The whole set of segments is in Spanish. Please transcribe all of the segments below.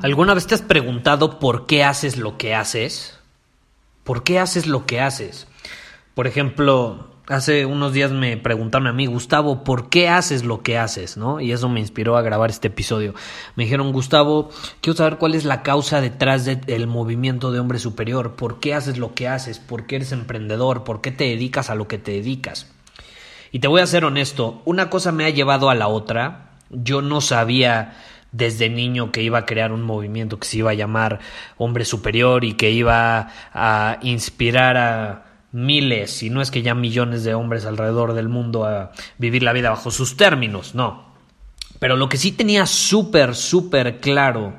¿Alguna vez te has preguntado por qué haces lo que haces? ¿Por qué haces lo que haces? Por ejemplo, hace unos días me preguntaron a mí, Gustavo, ¿por qué haces lo que haces? ¿No? Y eso me inspiró a grabar este episodio. Me dijeron, Gustavo, quiero saber cuál es la causa detrás del movimiento de hombre superior. ¿Por qué haces lo que haces? ¿Por qué eres emprendedor? ¿Por qué te dedicas a lo que te dedicas? Y te voy a ser honesto, una cosa me ha llevado a la otra. Yo no sabía desde niño que iba a crear un movimiento que se iba a llamar Hombre Superior y que iba a inspirar a miles, si no es que ya millones de hombres alrededor del mundo a vivir la vida bajo sus términos, no. Pero lo que sí tenía súper, súper claro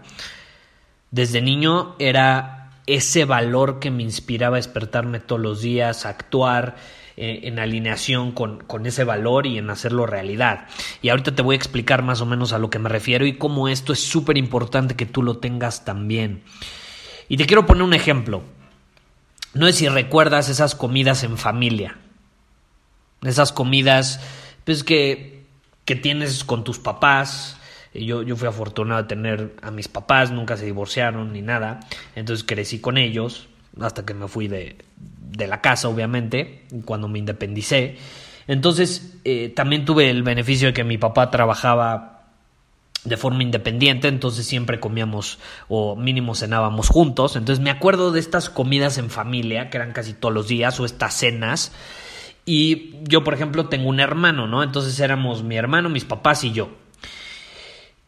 desde niño era ese valor que me inspiraba a despertarme todos los días, a actuar, eh, en alineación con, con, ese valor y en hacerlo realidad. Y ahorita te voy a explicar más o menos a lo que me refiero y cómo esto es súper importante que tú lo tengas también. Y te quiero poner un ejemplo. No sé si recuerdas esas comidas en familia. Esas comidas pues, que, que tienes con tus papás, yo, yo, fui afortunado de tener a mis papás, nunca se divorciaron ni nada, entonces crecí con ellos hasta que me fui de, de la casa, obviamente, cuando me independicé. Entonces, eh, también tuve el beneficio de que mi papá trabajaba de forma independiente, entonces siempre comíamos o mínimo cenábamos juntos. Entonces me acuerdo de estas comidas en familia, que eran casi todos los días, o estas cenas. Y yo, por ejemplo, tengo un hermano, ¿no? Entonces éramos mi hermano, mis papás y yo.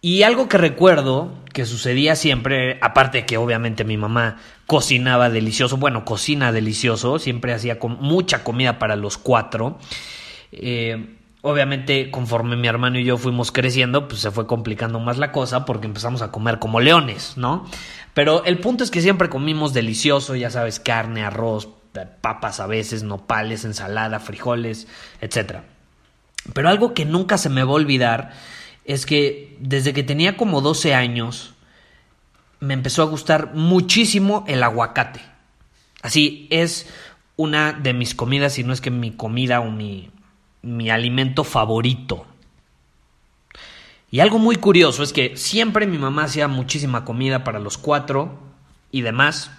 Y algo que recuerdo que sucedía siempre, aparte de que obviamente mi mamá cocinaba delicioso, bueno, cocina delicioso, siempre hacía mucha comida para los cuatro. Eh, obviamente, conforme mi hermano y yo fuimos creciendo, pues se fue complicando más la cosa porque empezamos a comer como leones, ¿no? Pero el punto es que siempre comimos delicioso, ya sabes, carne, arroz, papas a veces, nopales, ensalada, frijoles, etc. Pero algo que nunca se me va a olvidar es que desde que tenía como 12 años me empezó a gustar muchísimo el aguacate. Así es una de mis comidas, si no es que mi comida o mi, mi alimento favorito. Y algo muy curioso es que siempre mi mamá hacía muchísima comida para los cuatro y demás.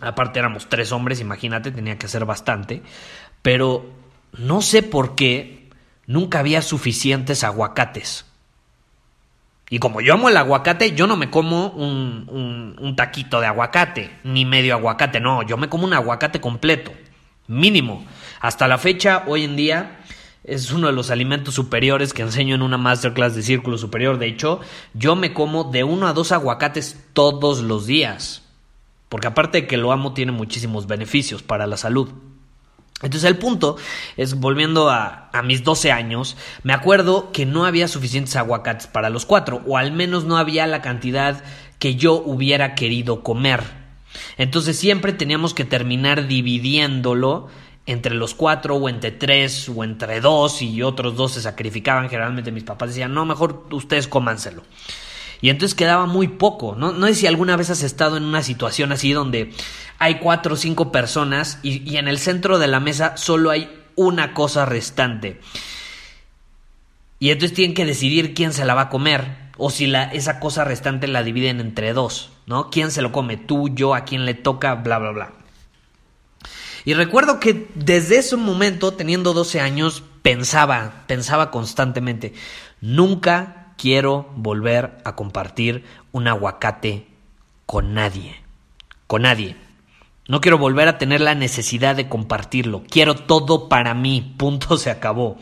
Aparte éramos tres hombres, imagínate, tenía que hacer bastante. Pero no sé por qué nunca había suficientes aguacates. Y como yo amo el aguacate, yo no me como un, un, taquito de aguacate, ni medio aguacate, no, yo me como un aguacate completo, mínimo. Hasta la fecha, hoy en día, es uno de los alimentos superiores que enseño en una masterclass de círculo superior. De hecho, yo me como de uno a dos aguacates todos los días. Porque aparte de que lo amo, tiene muchísimos beneficios para la salud. Entonces el punto es, volviendo a, mis 12 años, me acuerdo que no había suficientes aguacates para los cuatro, o al menos no había la cantidad que yo hubiera querido comer. Entonces siempre teníamos que terminar dividiéndolo entre los cuatro, o entre tres, o entre dos, y otros dos se sacrificaban. Generalmente mis papás decían, no, mejor ustedes cómanselo. Y entonces quedaba muy poco. No, no sé si alguna vez has estado en una situación así donde hay cuatro o cinco personas y, en el centro de la mesa solo hay una cosa restante. Y entonces tienen que decidir quién se la va a comer o si la, esa cosa restante la dividen entre dos, ¿no? ¿Quién se lo come? Tú, yo, a quién le toca, bla, bla, bla. Y recuerdo que desde ese momento, teniendo 12 años, pensaba, pensaba constantemente, nunca quiero volver a compartir un aguacate con nadie, con nadie. No quiero volver a tener la necesidad de compartirlo. Quiero todo para mí. Punto se acabó.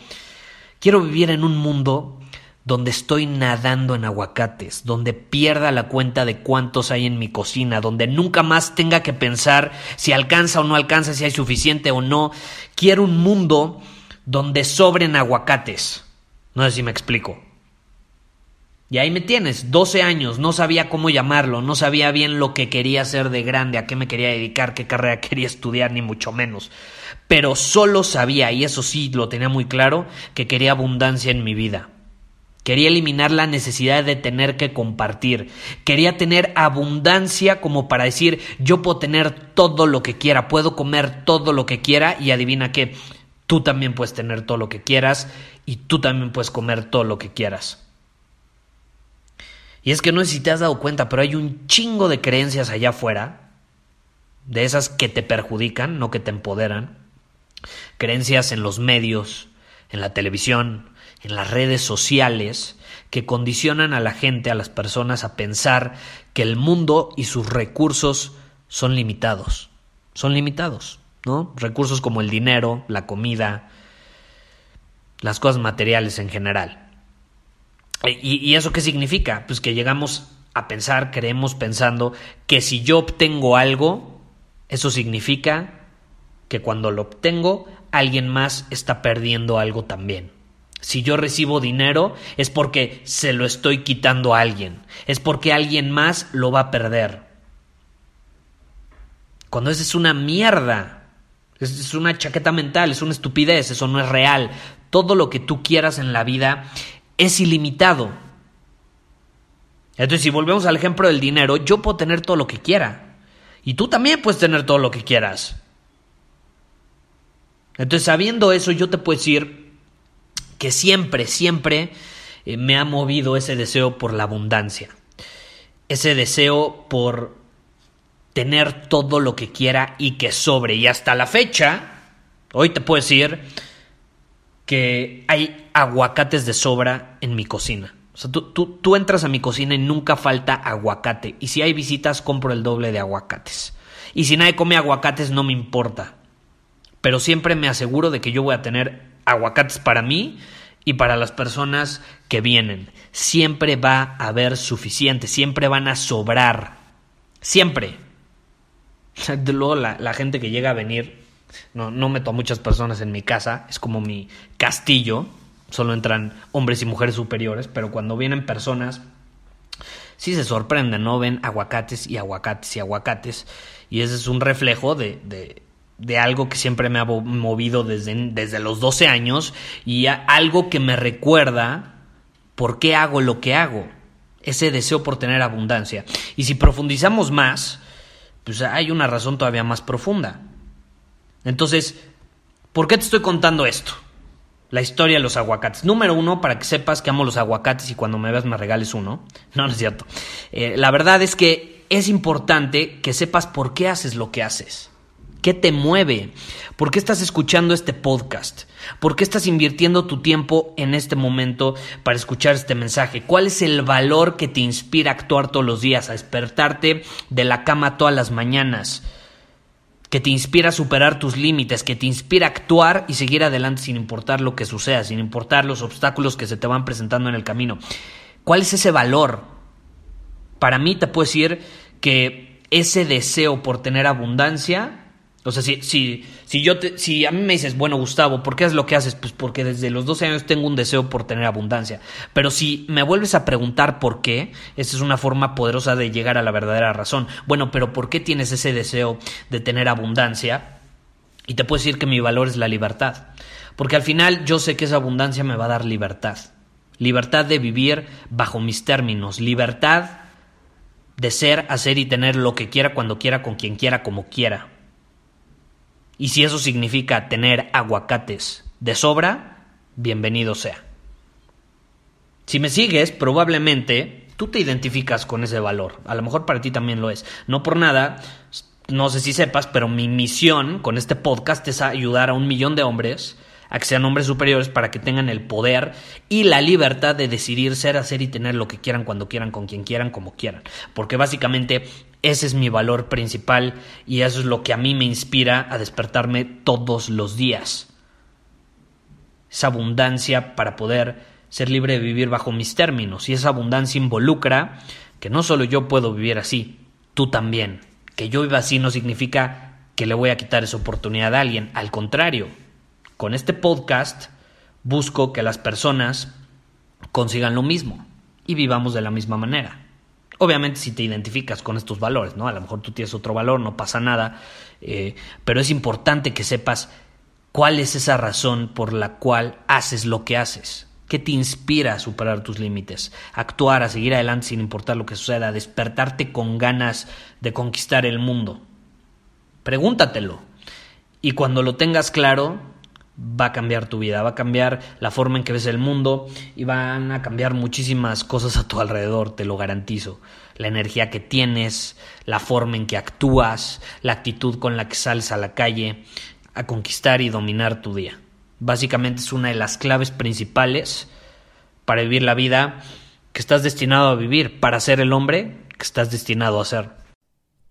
Quiero vivir en un mundo donde estoy nadando en aguacates, donde pierda la cuenta de cuántos hay en mi cocina, donde nunca más tenga que pensar si alcanza o no alcanza, si hay suficiente o no. Quiero un mundo donde sobren aguacates. No sé si me explico. Y ahí me tienes, 12 años, no sabía cómo llamarlo, no sabía bien lo que quería hacer de grande, a qué me quería dedicar, qué carrera quería estudiar, ni mucho menos. Pero solo sabía, y eso sí lo tenía muy claro, que quería abundancia en mi vida. Quería eliminar la necesidad de tener que compartir. Quería tener abundancia como para decir, yo puedo tener todo lo que quiera, puedo comer todo lo que quiera y adivina qué, tú también puedes tener todo lo que quieras y tú también puedes comer todo lo que quieras. Y es que no sé si te has dado cuenta, pero hay un chingo de creencias allá afuera, de esas que te perjudican, no que te empoderan. Creencias en los medios, en la televisión, en las redes sociales, que condicionan a la gente, a las personas, a pensar que el mundo y sus recursos son limitados. Son limitados, ¿no? Recursos como el dinero, la comida, las cosas materiales en general. ¿Y, eso qué significa? Pues que llegamos a pensar, creemos pensando que si yo obtengo algo, eso significa que cuando lo obtengo, alguien más está perdiendo algo también. Si yo recibo dinero es porque se lo estoy quitando a alguien, es porque alguien más lo va a perder. Cuando eso es una mierda, es una chaqueta mental, es una estupidez, eso no es real. Todo lo que tú quieras en la vida es ilimitado. Entonces, si volvemos al ejemplo del dinero, yo puedo tener todo lo que quiera. Y tú también puedes tener todo lo que quieras. Entonces, sabiendo eso, yo te puedo decir que siempre, siempre eh, me ha movido ese deseo por la abundancia. Ese deseo por tener todo lo que quiera y que sobre. Y hasta la fecha, hoy te puedo decir que hay aguacates de sobra en mi cocina. O sea, tú, tú, entras a mi cocina y nunca falta aguacate. Y si hay visitas, compro el doble de aguacates. Y si nadie come aguacates, no me importa. Pero siempre me aseguro de que yo voy a tener aguacates para mí y para las personas que vienen. Siempre va a haber suficiente, siempre van a sobrar. Siempre. Luego la, la gente que llega a venir no, no meto a muchas personas en mi casa, es como mi castillo, solo entran hombres y mujeres superiores, pero cuando vienen personas, sí se sorprenden, ¿no? Ven aguacates y aguacates y aguacates, y ese es un reflejo de, de, de algo que siempre me ha movido desde, desde los 12 años y algo que me recuerda por qué hago lo que hago, ese deseo por tener abundancia. Y si profundizamos más, pues hay una razón todavía más profunda. Entonces, ¿por qué te estoy contando esto? La historia de los aguacates. Número uno, para que sepas que amo los aguacates y cuando me veas me regales uno. No, no es cierto. Eh, la verdad es que es importante que sepas por qué haces lo que haces. ¿Qué te mueve? ¿Por qué estás escuchando este podcast? ¿Por qué estás invirtiendo tu tiempo en este momento para escuchar este mensaje? ¿Cuál es el valor que te inspira a actuar todos los días, a despertarte de la cama todas las mañanas? Que te inspira a superar tus límites, que te inspira a actuar y seguir adelante sin importar lo que suceda, sin importar los obstáculos que se te van presentando en el camino. ¿Cuál es ese valor? Para mí te puedo decir que ese deseo por tener abundancia o sea, si, si, si, yo te, si a mí me dices, bueno, Gustavo, ¿por qué es lo que haces? Pues porque desde los 12 años tengo un deseo por tener abundancia. Pero si me vuelves a preguntar por qué, esa es una forma poderosa de llegar a la verdadera razón. Bueno, pero ¿por qué tienes ese deseo de tener abundancia? Y te puedo decir que mi valor es la libertad. Porque al final yo sé que esa abundancia me va a dar libertad. Libertad de vivir bajo mis términos. Libertad de ser, hacer y tener lo que quiera, cuando quiera, con quien quiera, como quiera. Y si eso significa tener aguacates de sobra, bienvenido sea. Si me sigues, probablemente tú te identificas con ese valor. A lo mejor para ti también lo es. No por nada, no sé si sepas, pero mi misión con este podcast es ayudar a un millón de hombres a que sean hombres superiores para que tengan el poder y la libertad de decidir ser, hacer y tener lo que quieran, cuando quieran, con quien quieran, como quieran. Porque básicamente Ese es mi valor principal y eso es lo que a mí me inspira a despertarme todos los días. Esa abundancia para poder ser libre de vivir bajo mis términos y esa abundancia involucra que no solo yo puedo vivir así, tú también. Que yo viva así no significa que le voy a quitar esa oportunidad a alguien, al contrario, con este podcast busco que las personas consigan lo mismo y vivamos de la misma manera. Obviamente si te identificas con estos valores, ¿no? A lo mejor tú tienes otro valor, no pasa nada, eh, pero es importante que sepas cuál es esa razón por la cual haces lo que haces. ¿Qué te inspira a superar tus límites? Actuar, a seguir adelante sin importar lo que suceda, a despertarte con ganas de conquistar el mundo. Pregúntatelo. Y cuando lo tengas claro, va a cambiar tu vida, va a cambiar la forma en que ves el mundo y van a cambiar muchísimas cosas a tu alrededor, te lo garantizo. La energía que tienes, la forma en que actúas, la actitud con la que sales a la calle a conquistar y dominar tu día. Básicamente es una de las claves principales para vivir la vida que estás destinado a vivir, para ser el hombre que estás destinado a ser.